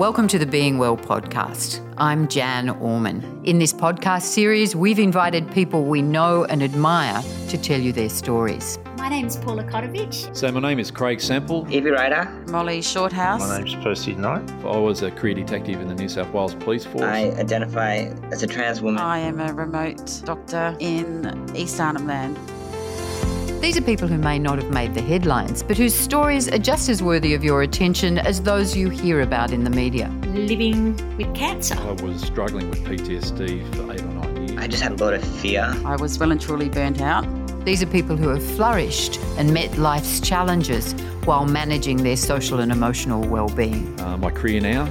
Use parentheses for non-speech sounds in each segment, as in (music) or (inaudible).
Welcome to the Being Well podcast. I'm Jan Orman. In this podcast series, we've invited people we know and admire to tell you their stories. My name's Paula Kotovich. So my name is Craig Sample. Evie Ryder. Molly Shorthouse. My name's Percy Knight. I was a career detective in the New South Wales Police Force. I identify as a trans woman. I am a remote doctor in East Arnhem Land. These are people who may not have made the headlines, but whose stories are just as worthy of your attention as those you hear about in the media. Living with cancer. I was struggling with PTSD for eight or nine years. I just had a lot of fear. I was well and truly burnt out. These are people who have flourished and met life's challenges while managing their social and emotional well-being. Uh, my career now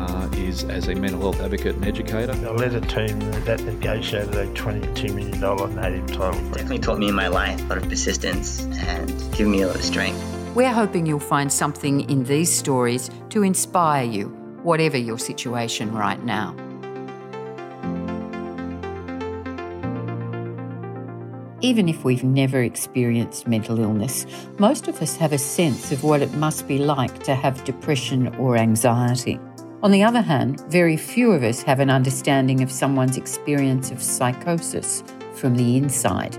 uh, is as a mental health advocate and educator. I led a team that negotiated a $22 million native title grant. Definitely taught me in my life a lot of persistence and given me a lot of strength. We're hoping you'll find something in these stories to inspire you, whatever your situation right now. Even if we've never experienced mental illness, most of us have a sense of what it must be like to have depression or anxiety. On the other hand, very few of us have an understanding of someone's experience of psychosis from the inside.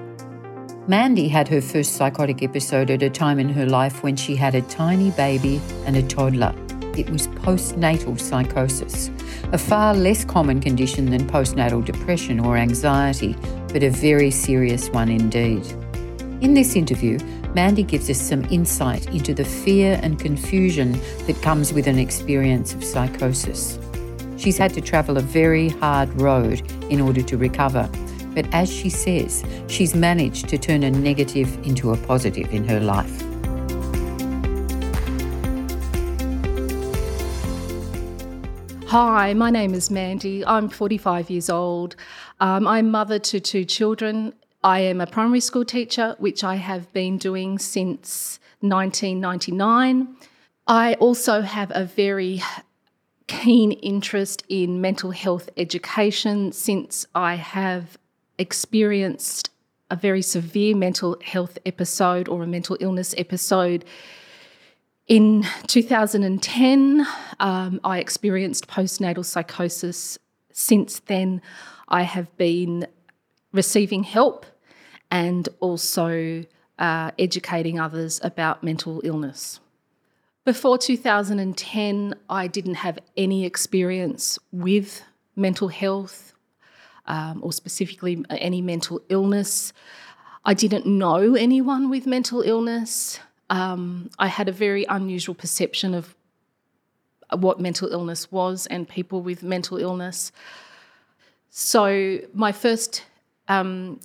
Mandy had her first psychotic episode at a time in her life when she had a tiny baby and a toddler. It was postnatal psychosis, a far less common condition than postnatal depression or anxiety, but a very serious one indeed. In this interview, Mandy gives us some insight into the fear and confusion that comes with an experience of psychosis. She's had to travel a very hard road in order to recover, but as she says, she's managed to turn a negative into a positive in her life. Hi, my name is Mandy. I'm 45 years old. Um, I'm mother to two children. I am a primary school teacher, which I have been doing since 1999. I also have a very keen interest in mental health education since I have experienced a very severe mental health episode or a mental illness episode in 2010, um, I experienced postnatal psychosis. Since then, I have been receiving help and also uh, educating others about mental illness. Before 2010, I didn't have any experience with mental health um, or specifically any mental illness. I didn't know anyone with mental illness um, I had a very unusual perception of what mental illness was and people with mental illness. So my first um,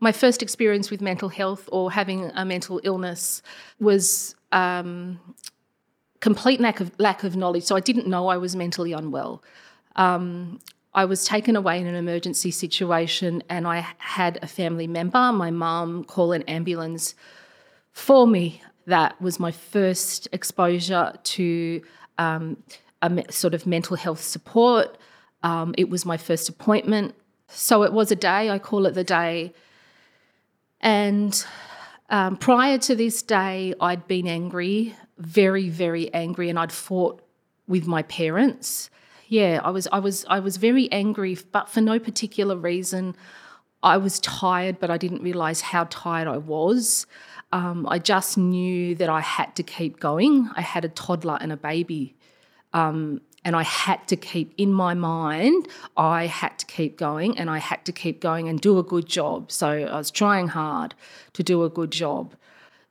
my first experience with mental health or having a mental illness was um, complete lack of lack of knowledge. So I didn't know I was mentally unwell. Um, I was taken away in an emergency situation, and I had a family member, my mum, call an ambulance for me that was my first exposure to um, a sort of mental health support. Um, it was my first appointment. So it was a day, I call it the day. And um, prior to this day, I'd been angry, very, very angry, and I'd fought with my parents. Yeah, I was, I was, I was very angry, but for no particular reason. I was tired, but I didn't realize how tired I was. Um, I just knew that I had to keep going. I had a toddler and a baby. Um, and I had to keep in my mind, I had to keep going and I had to keep going and do a good job. So I was trying hard to do a good job.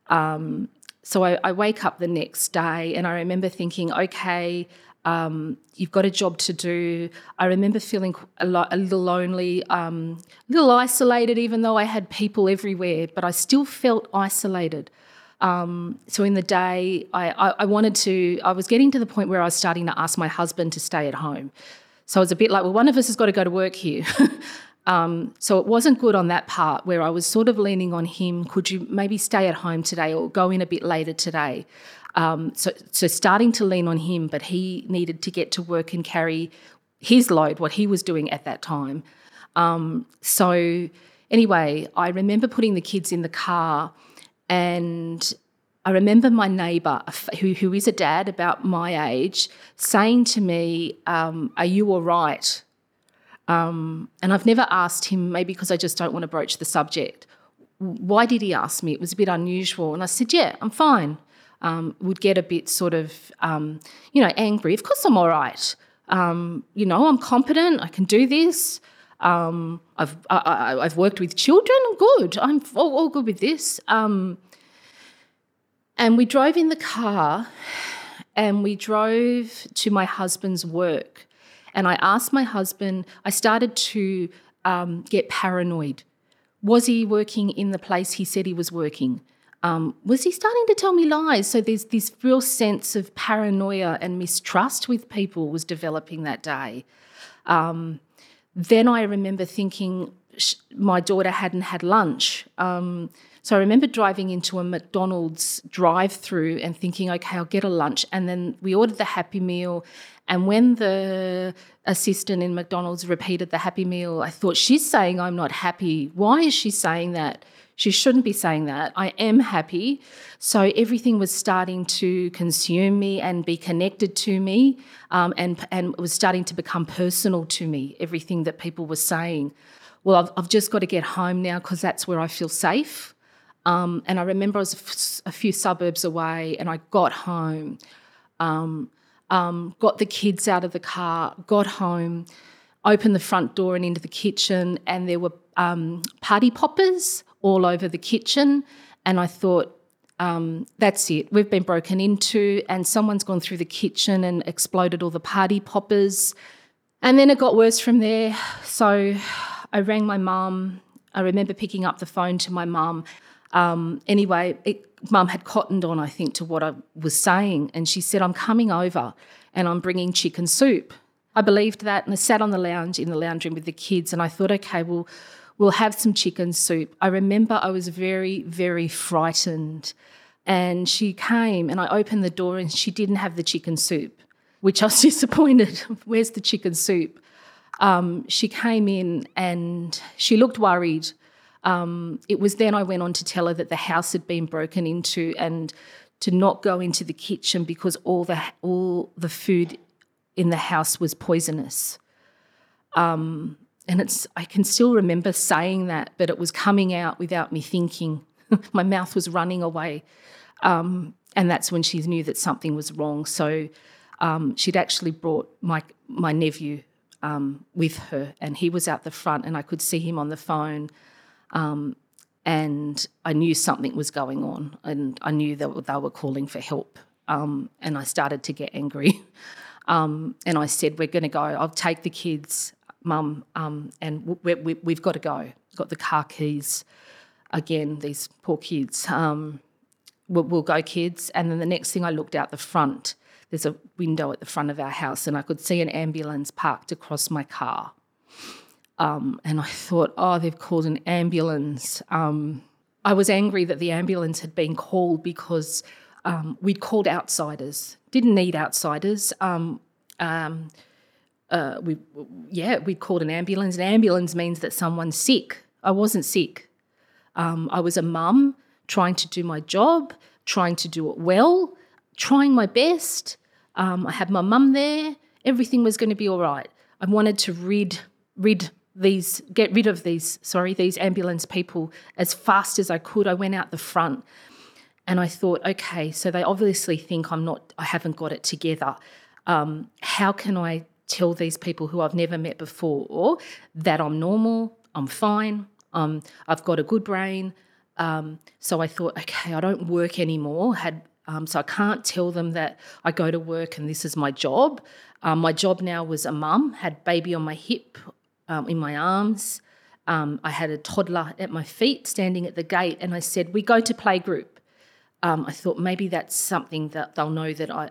Um, so I, I, wake up the next day and I remember thinking, okay, um, you've got a job to do. I remember feeling a, lo- a little lonely, um, a little isolated, even though I had people everywhere, but I still felt isolated. Um, so in the day, I, I, I, wanted to, I was getting to the point where I was starting to ask my husband to stay at home. So I was a bit like, well, one of us has got to go to work here. (laughs) Um, so it wasn't good on that part where I was sort of leaning on him. Could you maybe stay at home today or go in a bit later today? Um, so, so starting to lean on him, but he needed to get to work and carry his load, what he was doing at that time. Um, so anyway, I remember putting the kids in the car and I remember my neighbour, who, who is a dad about my age, saying to me, um, Are you all right? Um, and I've never asked him, maybe because I just don't want to broach the subject. Why did he ask me? It was a bit unusual. And I said, Yeah, I'm fine. Um, would get a bit sort of, um, you know, angry. Of course, I'm all right. Um, you know, I'm competent. I can do this. Um, I've I, have worked with children. I'm good. I'm all, all good with this. Um, and we drove in the car, and we drove to my husband's work. And I asked my husband. I started to um, get paranoid. Was he working in the place he said he was working? Um, was he starting to tell me lies? So there's this real sense of paranoia and mistrust with people was developing that day. Um, then I remember thinking my daughter hadn't had lunch. Um, so I remember driving into a McDonald's drive-through and thinking, okay, I'll get a lunch. And then we ordered the Happy Meal. And when the assistant in McDonald's repeated the Happy Meal, I thought she's saying I'm not happy. Why is she saying that? She shouldn't be saying that. I am happy. So everything was starting to consume me and be connected to me, um, and and was starting to become personal to me. Everything that people were saying. Well, I've, I've just got to get home now because that's where I feel safe. Um, and I remember I was a few suburbs away, and I got home, um, um, got the kids out of the car, got home, opened the front door and into the kitchen, and there were um, party poppers all over the kitchen. And I thought, um, that's it. We've been broken into, and someone's gone through the kitchen and exploded all the party poppers. And then it got worse from there. So I rang my mum. I remember picking up the phone to my mum. Um, anyway, mum had cottoned on, I think, to what I was saying. And she said, I'm coming over and I'm bringing chicken soup. I believed that and I sat on the lounge in the lounge room with the kids and I thought, okay, well, we'll have some chicken soup. I remember I was very, very frightened. And she came and I opened the door and she didn't have the chicken soup, which I was (laughs) disappointed. Where's the chicken soup? Um, she came in and she looked worried. Um, it was then I went on to tell her that the house had been broken into and to not go into the kitchen because all the all the food in the house was poisonous. Um, and it's I can still remember saying that, but it was coming out without me thinking. (laughs) My mouth was running away, um, and that's when she knew that something was wrong. So um, she'd actually brought my my nephew um, with her, and he was out the front, and I could see him on the phone. Um, and I knew something was going on, and I knew that they were calling for help. Um, and I started to get angry. (laughs) Um, and I said, We're going to go. I'll take the kids mum, um, and we, we, we've got to go. Got the car keys. Again, these poor kids. Um, we'll, we'll go, kids. And then the next thing I looked out the front, there's a window at the front of our house, and I could see an ambulance parked across my car. Um, and I thought, oh, they've called an ambulance. Um, I was angry that the ambulance had been called because um, we'd called outsiders. Didn't need outsiders. Um, um, uh, we yeah we called an ambulance. An ambulance means that someone's sick. I wasn't sick. Um, I was a mum trying to do my job, trying to do it well, trying my best. Um, I had my mum there. Everything was going to be all right. I wanted to rid rid these get rid of these sorry these ambulance people as fast as I could. I went out the front. And I thought, okay, so they obviously think I'm not, I haven't got it together. Um, how can I tell these people who I've never met before that I'm normal, I'm fine, um, I've got a good brain. Um, so I thought, okay, I don't work anymore. Had um, so I can't tell them that I go to work and this is my job. Um, my job now was a mum, had baby on my hip, um, in my arms. Um, I had a toddler at my feet, standing at the gate, and I said, "We go to play playgroup." I thought maybe that's something that they'll know that I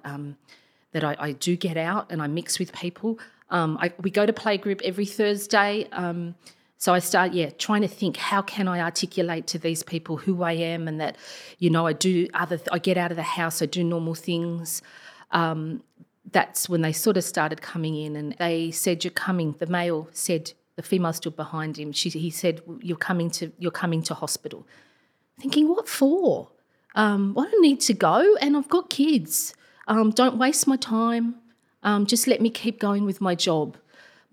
that I, I do get out and I mix with people. Um, I, we go to playgroup every Thursday. Um, so I start, yeah, trying to think how can I articulate to these people who I am and that, you know, I do other, I get out of the house, I do normal things. Um, that's when they sort of started coming in and they said, "You're coming." The male said, the female stood behind him. She, he said, "You're coming to, you're coming to hospital." Thinking, what for? um, I don't need to go, and I've got kids. Um, don't waste my time. Um, just let me keep going with my job.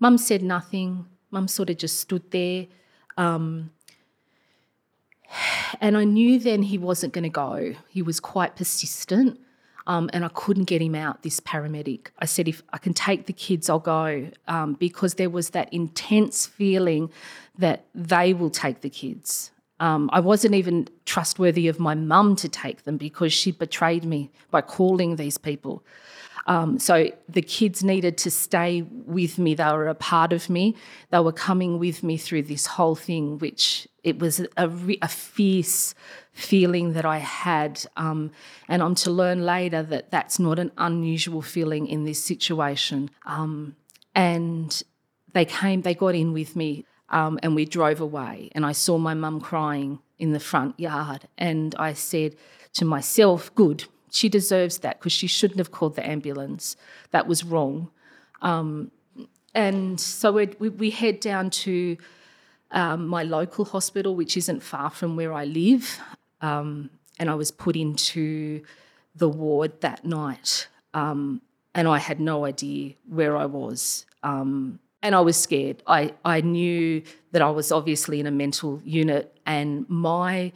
Mum said nothing. Mum sort of just stood there. Um, and I knew then he wasn't going to go. He was quite persistent. Um, and I couldn't get him out, this paramedic. I said, if I can take the kids, I'll go, um, because there was that intense feeling that they will take the kids. Um, I wasn't even trustworthy of my mum to take them because she betrayed me by calling these people. Um, so the kids needed to stay with me. They were a part of me. They were coming with me through this whole thing, which it was a, a fierce feeling that I had. Um, and I'm to learn later that that's not an unusual feeling in this situation. Um, and they came, they got in with me. Um, and we drove away, and I saw my mum crying in the front yard. And I said to myself, Good, she deserves that because she shouldn't have called the ambulance. That was wrong. Um, and so we, we, head down to um, my local hospital, which isn't far from where I live. Um, and I was put into the ward that night. Um, and I had no idea where I was. And I was scared. I, I knew that I was obviously in a mental unit, and my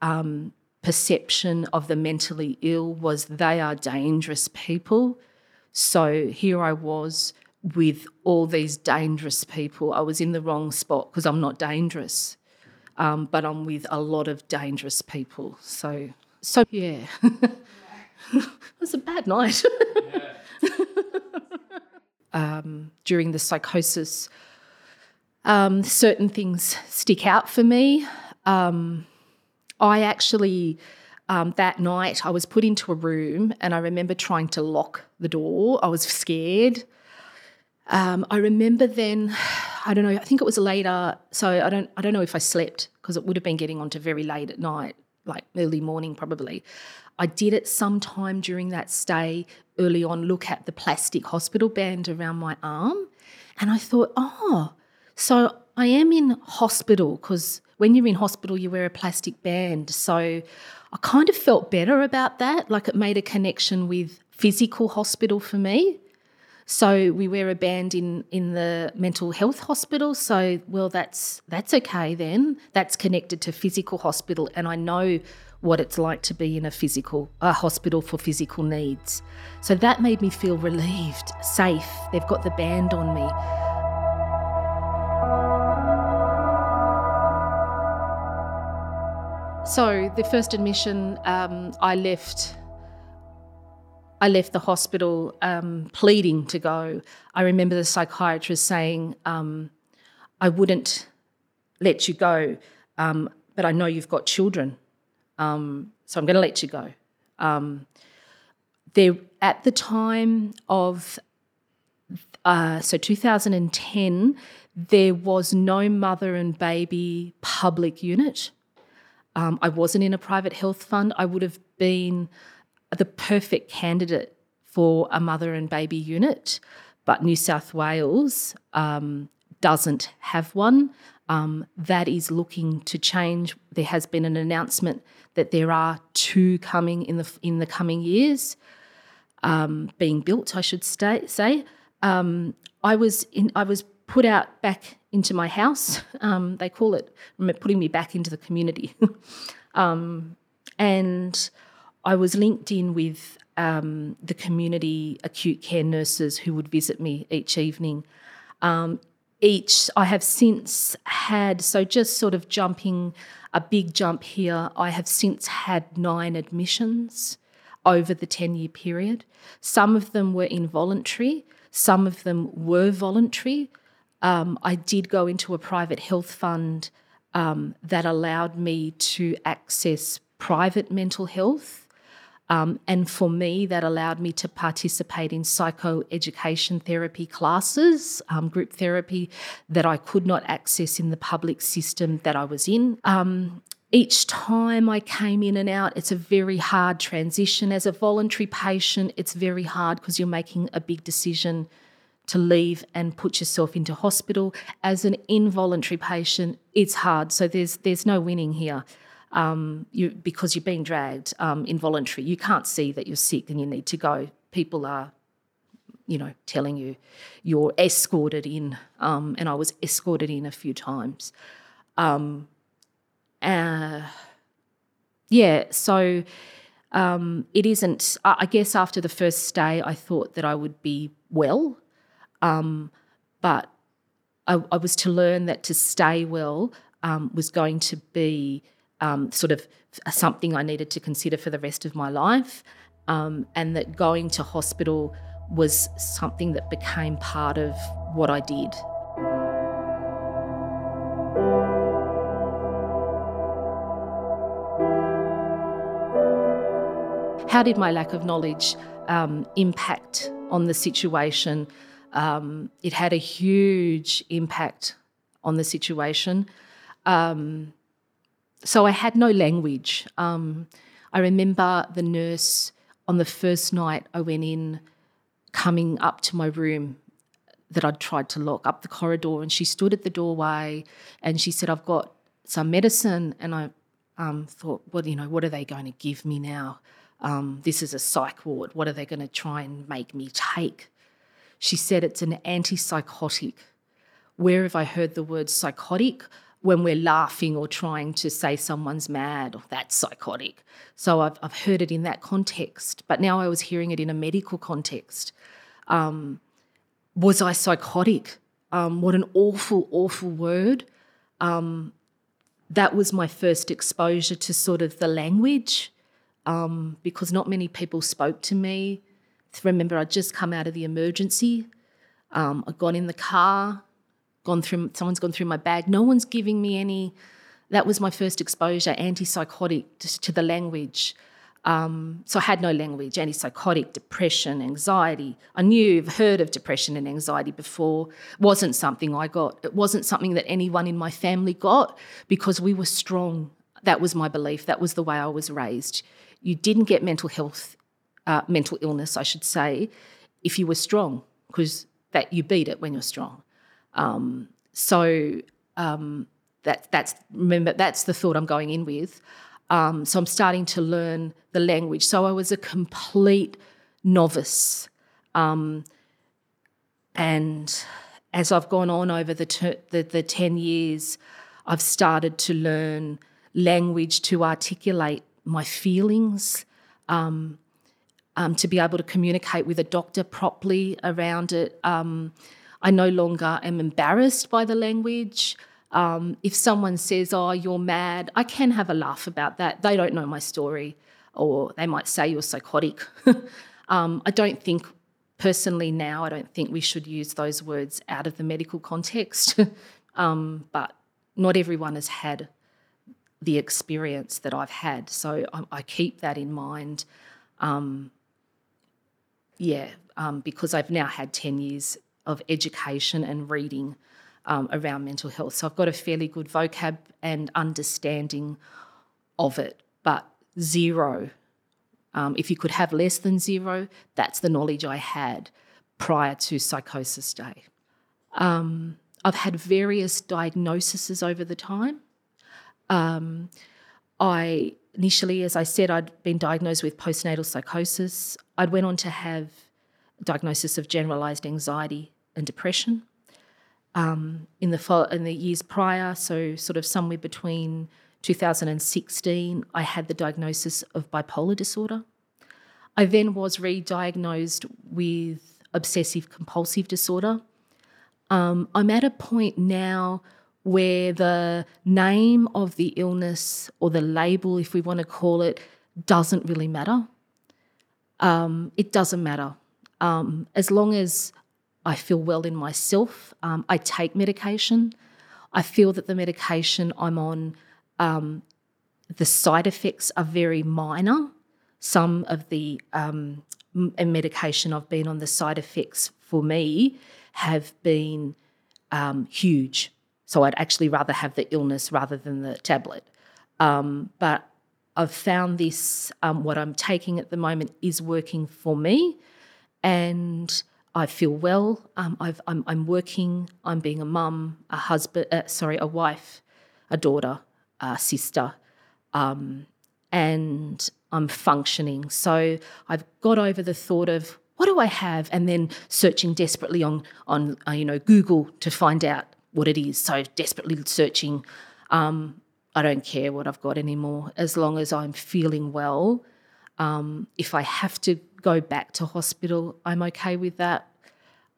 um, perception of the mentally ill was they are dangerous people. So here I was with all these dangerous people. I was in the wrong spot because I'm not dangerous, um, but I'm with a lot of dangerous people. So, so yeah, (laughs) it was a bad night. (laughs) um, during the psychosis, um, certain things stick out for me. Um, I actually, um, that night, I was put into a room and I remember trying to lock the door. I was scared. Um, I remember then, I don't know, I think it was later. So I don't, I don't know if I slept because it would have been getting on to very late at night, like early morning probably. I did it sometime during that stay early on, look at the plastic hospital band around my arm. And I thought, oh, so I am in hospital because when you're in hospital, you wear a plastic band. So I kind of felt better about that. Like it made a connection with physical hospital for me. So we wear a band in in the mental health hospital. So well, that's that's okay then. That's connected to physical hospital, and I know what it's like to be in a physical a hospital for physical needs. So that made me feel relieved, safe. They've got the band on me. So the first admission, um, I left. I left the hospital um, pleading to go. I remember the psychiatrist saying, um, "I wouldn't let you go, um, but I know you've got children, um, so I'm going to let you go." Um, there, at the time of uh, so 2010, there was no mother and baby public unit. Um, I wasn't in a private health fund. I would have been the perfect candidate for a mother and baby unit, but New South Wales um, doesn't have one. Um, that is looking to change. There has been an announcement that there are two coming in the in the coming years, um, being built. I should stay, say. Um, I was in. I was put out back into my house. (laughs) Um, they call it putting me back into the community. (laughs) um, and I was linked in with um, the community acute care nurses who would visit me each evening. Um, each, I have since had, so just sort of jumping a big jump here, I have since had nine admissions over the 10 year period. Some of them were involuntary, some of them were voluntary um, I did go into a private health fund um, that allowed me to access private mental health. Um, and for me, that allowed me to participate in psychoeducation therapy classes, um, group therapy that I could not access in the public system that I was in. Um, each time I came in and out, it's a very hard transition. As a voluntary patient, it's very hard because you're making a big decision to leave and put yourself into hospital. As an involuntary patient, it's hard. So there's there's no winning here. Um, you because you're being dragged um, involuntary. You can't see that you're sick and you need to go. People are, you know, telling you you're escorted in, um, and I was escorted in a few times. Um, uh, yeah, so um, it isn't. I guess after the first stay, I thought that I would be well, um, but I, I, was to learn that to stay well um, was going to be um, sort of something I needed to consider for the rest of my life, um, and that going to hospital was something that became part of what I did. how did my lack of knowledge um, impact on the situation? Um, it had a huge impact on the situation. Um, so I had no language. Um, I remember the nurse on the first night I went in coming up to my room that I'd tried to lock up the corridor, and she stood at the doorway and she said, I've got some medicine. And I um, thought, well, you know, what are they going to give me now? um, this is a psych ward. What are they going to try and make me take? She said it's an antipsychotic. Where have I heard the word psychotic? When we're laughing or trying to say someone's mad, or that's psychotic. So I've, I've heard it in that context, but now I was hearing it in a medical context. Um, was I psychotic? Um, what an awful, awful word. Um, that was my first exposure to sort of the language um, because not many people spoke to me. Remember, I'd just come out of the emergency. Um, I got in the car, gone through. Someone's gone through my bag. No one's giving me any. That was my first exposure, antipsychotic to the language. Um, so I had no language, antipsychotic, depression, anxiety. I knew, I've heard of depression and anxiety before. It wasn't something I got. It wasn't something that anyone in my family got because we were strong. That was my belief. That was the way I was raised you didn't get mental health, uh, mental illness, I should say, if you were strong, because that you beat it when you're strong. Um, so um, that that's remember that's the thought I'm going in with. Um, so I'm starting to learn the language. So I was a complete novice, um, and as I've gone on over the, ter- the the ten years, I've started to learn language to articulate my feelings, um, um, to be able to communicate with a doctor properly around it. I no longer am embarrassed by the language. Um, if someone says, Oh, you're mad, I can have a laugh about that. They don't know my story, or they might say you're psychotic. (laughs) Um, I don't think, personally, now, I don't think we should use those words out of the medical context. (laughs) Um, but not everyone has had the experience that I've had. So I, I keep that in mind. Um, yeah, um, because I've now had 10 years of education and reading um, around mental health. So I've got a fairly good vocab and understanding of it, but zero. Um, if you could have less than zero, that's the knowledge I had prior to psychosis day. Um, I've had various diagnoses over the time. Um, I initially, as I said, I'd been diagnosed with postnatal psychosis. I'd went on to have diagnosis of generalized anxiety and depression. Um, in the in the years prior, so sort of somewhere between 2016, I had the diagnosis of bipolar disorder. I then was re-diagnosed with obsessive compulsive disorder. Um, I'm at a point now where the name of the illness or the label, if we want to call it, doesn't really matter. Um, it doesn't matter. Um, as long as I feel well in myself, um, I take medication. I feel that the medication I'm on, um, the side effects are very minor. Some of the um, medication I've been on, the side effects for me have been um, huge. So I'd actually rather have the illness rather than the tablet. Um, but I've found this, um, what I'm taking at the moment is working for me. And I feel well. Um, i am working. I'm being a mum, a husband, uh, sorry, a wife, a daughter, a sister. um, and I'm functioning. So I've got over the thought of what do I have, and then searching desperately on on uh, you know Google to find out what it is. So desperately searching. Um, I don't care what I've got anymore as long as I'm feeling well. Um, if I have to go back to hospital, I'm okay with that.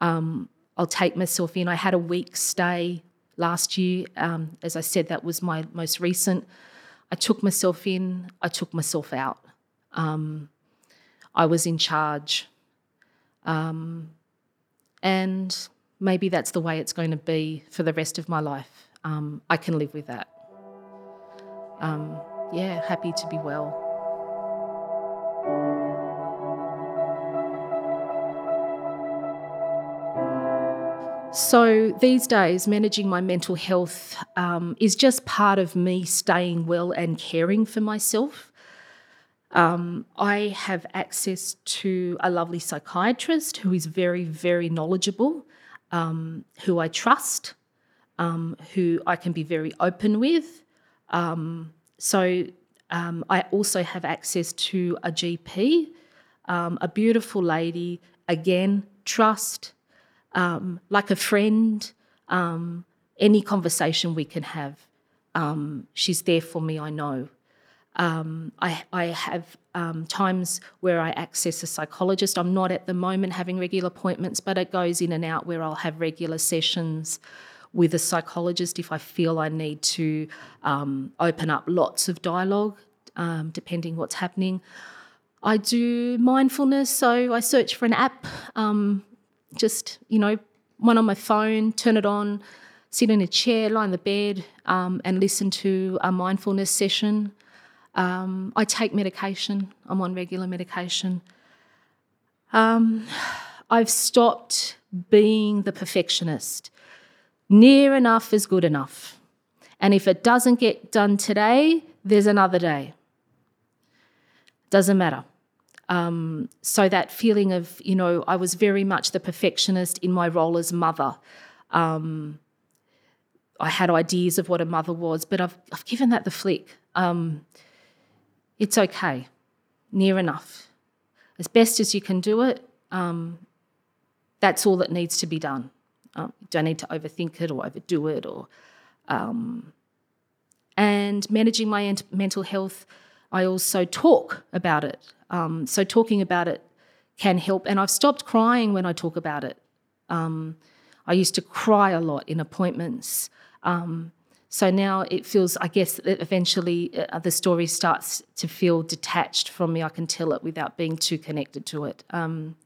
Um, I'll take myself in. I had a week stay last year. Um, as I said, that was my most recent. I took myself in, I took myself out. Um, I was in charge. Um, and maybe that's the way it's going to be for the rest of my life. Um, I can live with that. Um, yeah, happy to be well. So these days, managing my mental health um, is just part of me staying well and caring for myself. Um, I have access to a lovely psychiatrist who is very, very knowledgeable, um, who I trust, um, who I can be very open with. Um, so um, I also have access to a GP, a beautiful lady, again, trust um, like a friend, um, any conversation we can have. Um, she's there for me, I know. Um, I, I, have um, times where I access a psychologist. I'm not at the moment having regular appointments, but it goes in and out where I'll have regular sessions with a psychologist if I feel I need to um, open up lots of dialogue, depending what's happening. I do mindfulness, so I search for an app um, just, you know, one on my phone, turn it on, sit in a chair, lie in the bed, um, and listen to a mindfulness session. Um, I take medication, I'm on regular medication. Um, I've stopped being the perfectionist. Near enough is good enough. And if it doesn't get done today, there's another day. Doesn't matter. Um, so that feeling of, you know, I was very much the perfectionist in my role as mother. Um, I had ideas of what a mother was, but I've, I've given that the flick. Um, it's okay, near enough. As best as you can do it, um, that's all that needs to be done. Um, you don't need to overthink it or overdo it. Or, um, and managing my ent- mental health, I also talk about it. Um, so talking about it can help. And I've stopped crying when I talk about it. Um, I used to cry a lot in appointments. Um, so now it feels, I guess, that eventually uh, the story starts to feel detached from me. I can tell it without being too connected to it. Um,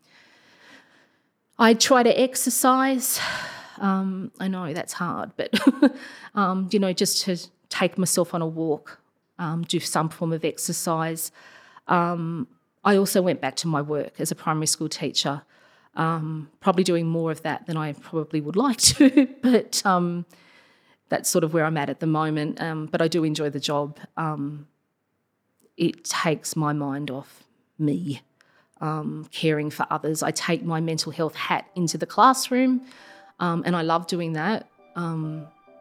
I try to exercise. Um, I know that's hard, but (laughs) um, you know, just to take myself on a walk, um, do some form of exercise. Um, I also went back to my work as a primary school teacher, um, probably doing more of that than I probably would like to, (laughs) but um, that's sort of where I'm at at the moment. Um, but I do enjoy the job. Um, it takes my mind off me, um, caring for others. I take my mental health hat into the classroom, um, and I love doing that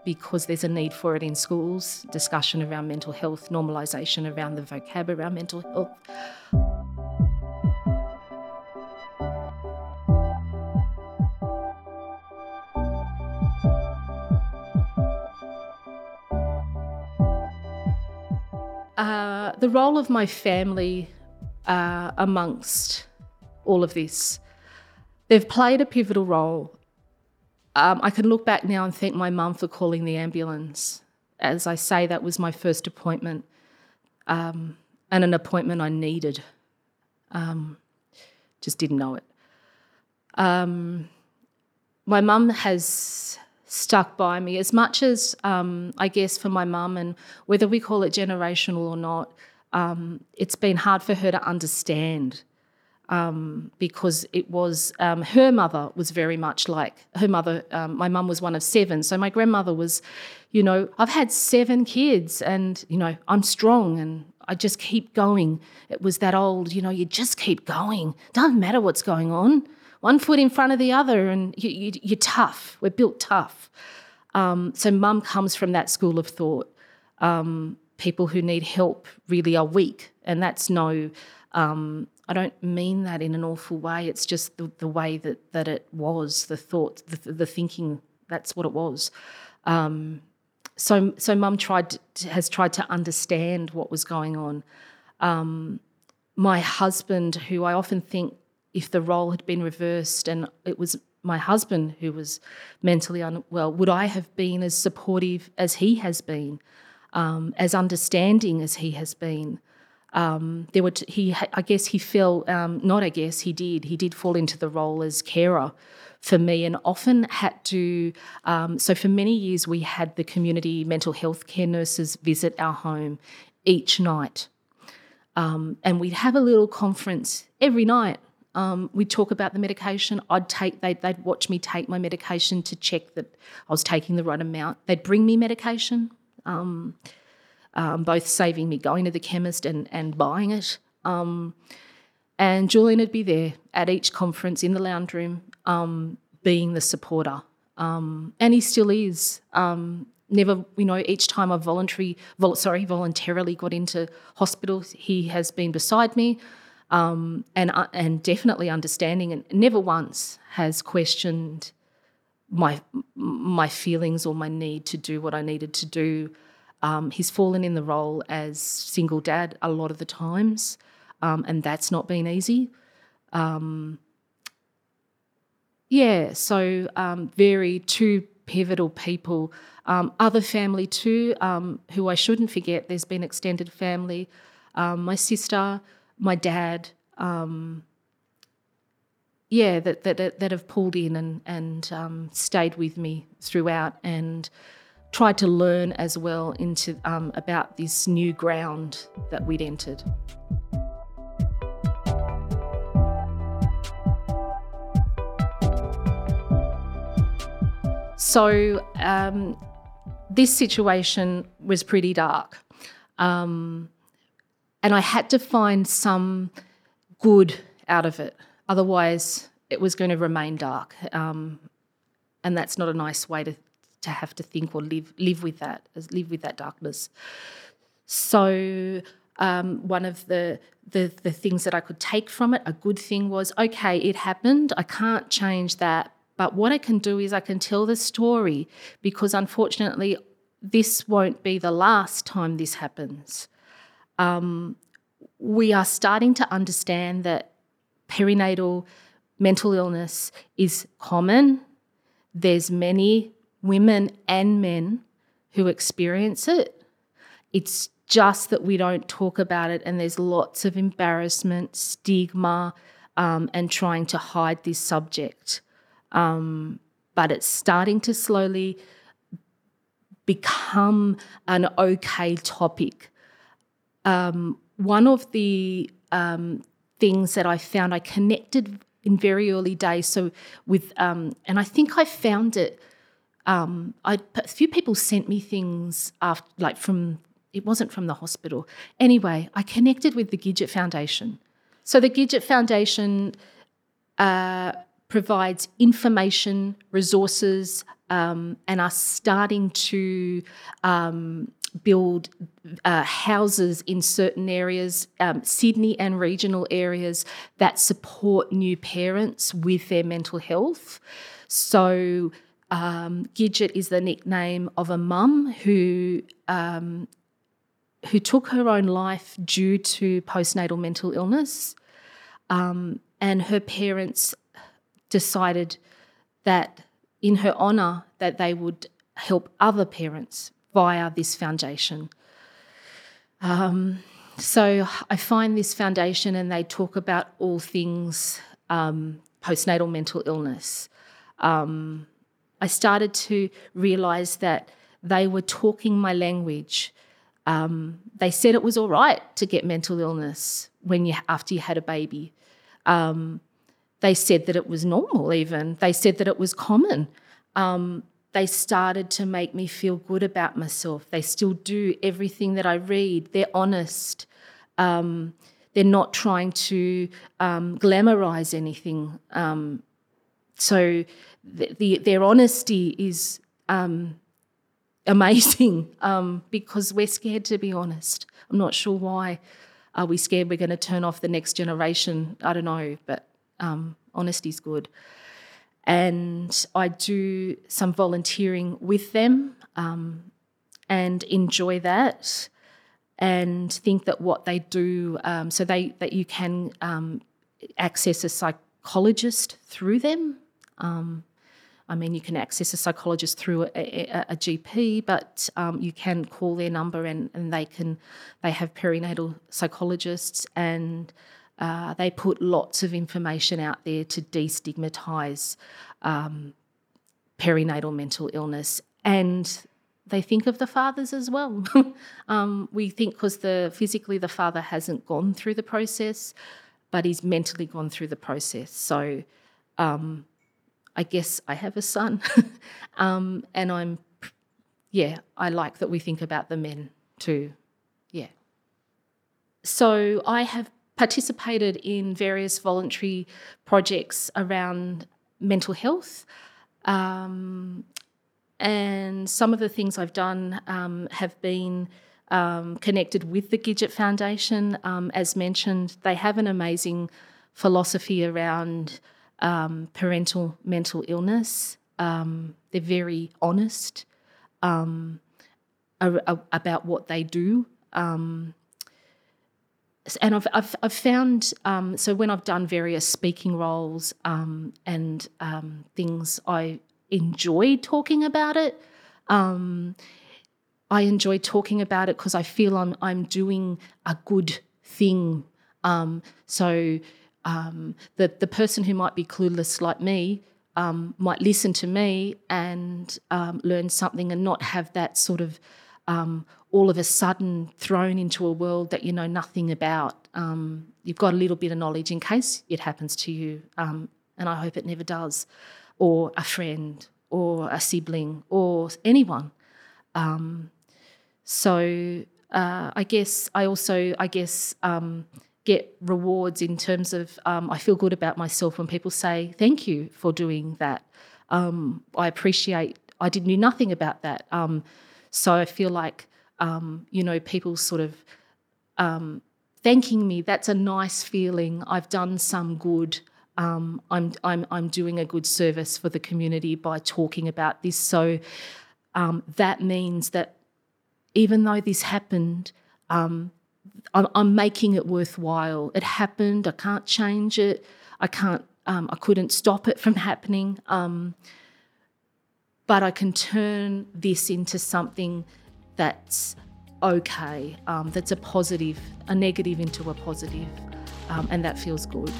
because there's a need for it in schools, discussion around mental health, normalisation around the vocab around mental health. Uh, the role of my family uh, amongst all of this, they've played a pivotal role um, I can look back now and thank my mum for calling the ambulance. As I say, that was my first appointment um, and an appointment I needed. Um, just didn't know it. Um, my mum has stuck by me as much as um, I guess for my mum, and whether we call it generational or not, um, it's been hard for her to understand um, because it was um, her mother was very much like her mother. Um, my mum was one of seven, so my grandmother was, you know, I've had seven kids, and you know, I'm strong, and I just keep going. It was that old, you know, you just keep going. Doesn't matter what's going on. One foot in front of the other, and you, are you, tough. We're built tough. Um, so mum comes from that school of thought. Um, people who need help really are weak, and that's no. Um, I don't mean that in an awful way. It's just the, the way that, that it was, the thought, the, the thinking. That's what it was. Um, so, so mum tried to, has tried to understand what was going on. Um, my husband, who I often think, if the role had been reversed and it was my husband who was mentally unwell, would I have been as supportive as he has been, um, as understanding as he has been? Um, there were t- he I guess he fell um, not I guess he did. He did fall into the role as carer for me and often had to um, so for many years we had the community mental health care nurses visit our home each night. Um, and we'd have a little conference every night. Um, we'd talk about the medication. I'd take they'd, they'd watch me take my medication to check that I was taking the right amount. They'd bring me medication um, both saving me going to the chemist and, and buying it. Um, and Julian would be there at each conference in the lounge room, um, being the supporter. Um, and he still is. Um, never, you know, each time I voluntary, vol- sorry, voluntarily got into hospital, he has been beside me. Um, and uh, and definitely understanding, and never once has questioned my my feelings or my need to do what I needed to do um, he's fallen in the role as single dad a lot of the times, um, and that's not been easy. Um, yeah, so um, very two pivotal people. Um, other family too, um, who I shouldn't forget. There's been extended family. my sister, my dad. yeah, that, that that have pulled in and and stayed with me throughout and tried to learn as well into um, about this new ground that we'd entered. So um, this situation was pretty dark, um, and I had to find some good out of it. Otherwise, it was going to remain dark, um, and that's not a nice way to to have to think or live live with that, live with that darkness. So um, one of the, the the things that I could take from it, a good thing was, okay, it happened. I can't change that, but what I can do is I can tell the story because unfortunately, this won't be the last time this happens. Um, we are starting to understand that perinatal mental illness is common. There's many women and men who experience it. It's just that we don't talk about it, and there's lots of embarrassment, stigma, um, and trying to hide this subject. Um, but it's starting to slowly become an okay topic. Um, one of the um, things that I found I connected in very early days, so with, um, and I think I found it um, I, a few people sent me things after, like from it wasn't from the hospital. Anyway, I connected with the Gidget Foundation. So the Gidget Foundation uh, provides information, resources, um, and are starting to um, build uh, houses in certain areas, um, Sydney and regional areas, that support new parents with their mental health. So um, Gidget is the nickname of a mum who um, who took her own life due to postnatal mental illness, um, and her parents decided that in her honour that they would help other parents via this foundation. Um, so I find this foundation, and they talk about all things um, postnatal mental illness. Um, I started to realize that they were talking my language. Um, they said it was all right to get mental illness when you after you had a baby. Um, they said that it was normal. Even they said that it was common. Um, they started to make me feel good about myself. They still do everything that I read. They're honest. Um, they're not trying to um, glamorize anything. So the, the, their honesty is um, amazing (laughs) um, because we're scared to be honest. I'm not sure why. Are we scared we're going to turn off the next generation? I don't know, but um, honesty's good. And I do some volunteering with them um, and enjoy that and think that what they do, um, so they that you can um, access a psychologist through them. Um, I mean, you can access a psychologist through a, a, a GP, but um, you can call their number and, and they can they have perinatal psychologists and uh, they put lots of information out there to destigmatise um, perinatal mental illness and they think of the fathers as well. (laughs) um, we think because the physically the father hasn't gone through the process, but he's mentally gone through the process. So um, I guess I have a son, (laughs) um, and I'm, yeah, I like that we think about the men too. Yeah. So I have participated in various voluntary projects around mental health. Um, and some of the things I've done um, have been um, connected with the Gidget Foundation. Um, as mentioned, they have an amazing philosophy around um, parental mental illness. Um, they're very honest um, about what they do. and I've, I've, I've found, so when I've done various speaking roles and things, I enjoy talking about it. Um, I enjoy talking about it because I feel I'm I'm doing a good thing. Um, so um, the the person who might be clueless like me um, might listen to me and um, learn something and not have that sort of um, all of a sudden thrown into a world that you know nothing about. you've got a little bit of knowledge in case it happens to you, and I hope it never does or a friend or a sibling or anyone. Um, so uh, I guess I also I guess um, get rewards in terms of um, I feel good about myself when people say thank you for doing that. Um, I appreciate. I didn't knew nothing about that, um, so I feel like um, you know people sort of thanking me. That's a nice feeling. I've done some good um, I'm, I'm, I'm doing a good service for the community by talking about this. So um, that means that even though this happened, um, I'm, I'm, making it worthwhile. It happened. I can't change it. I can't. Um, I couldn't stop it from happening. Um, but I can turn this into something that's okay. Um, that's a positive, a negative into a positive, and that feels good.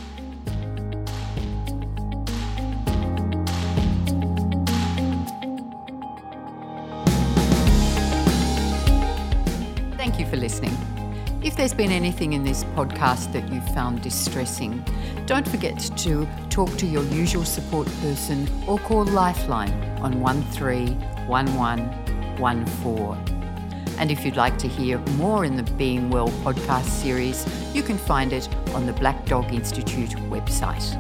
Thank you for listening. If there's been anything in this podcast that you found distressing, don't forget to talk to your usual support person or call Lifeline on 131114. And if you'd like to hear more in the Being Well podcast series, you can find it on the Black Dog Institute website.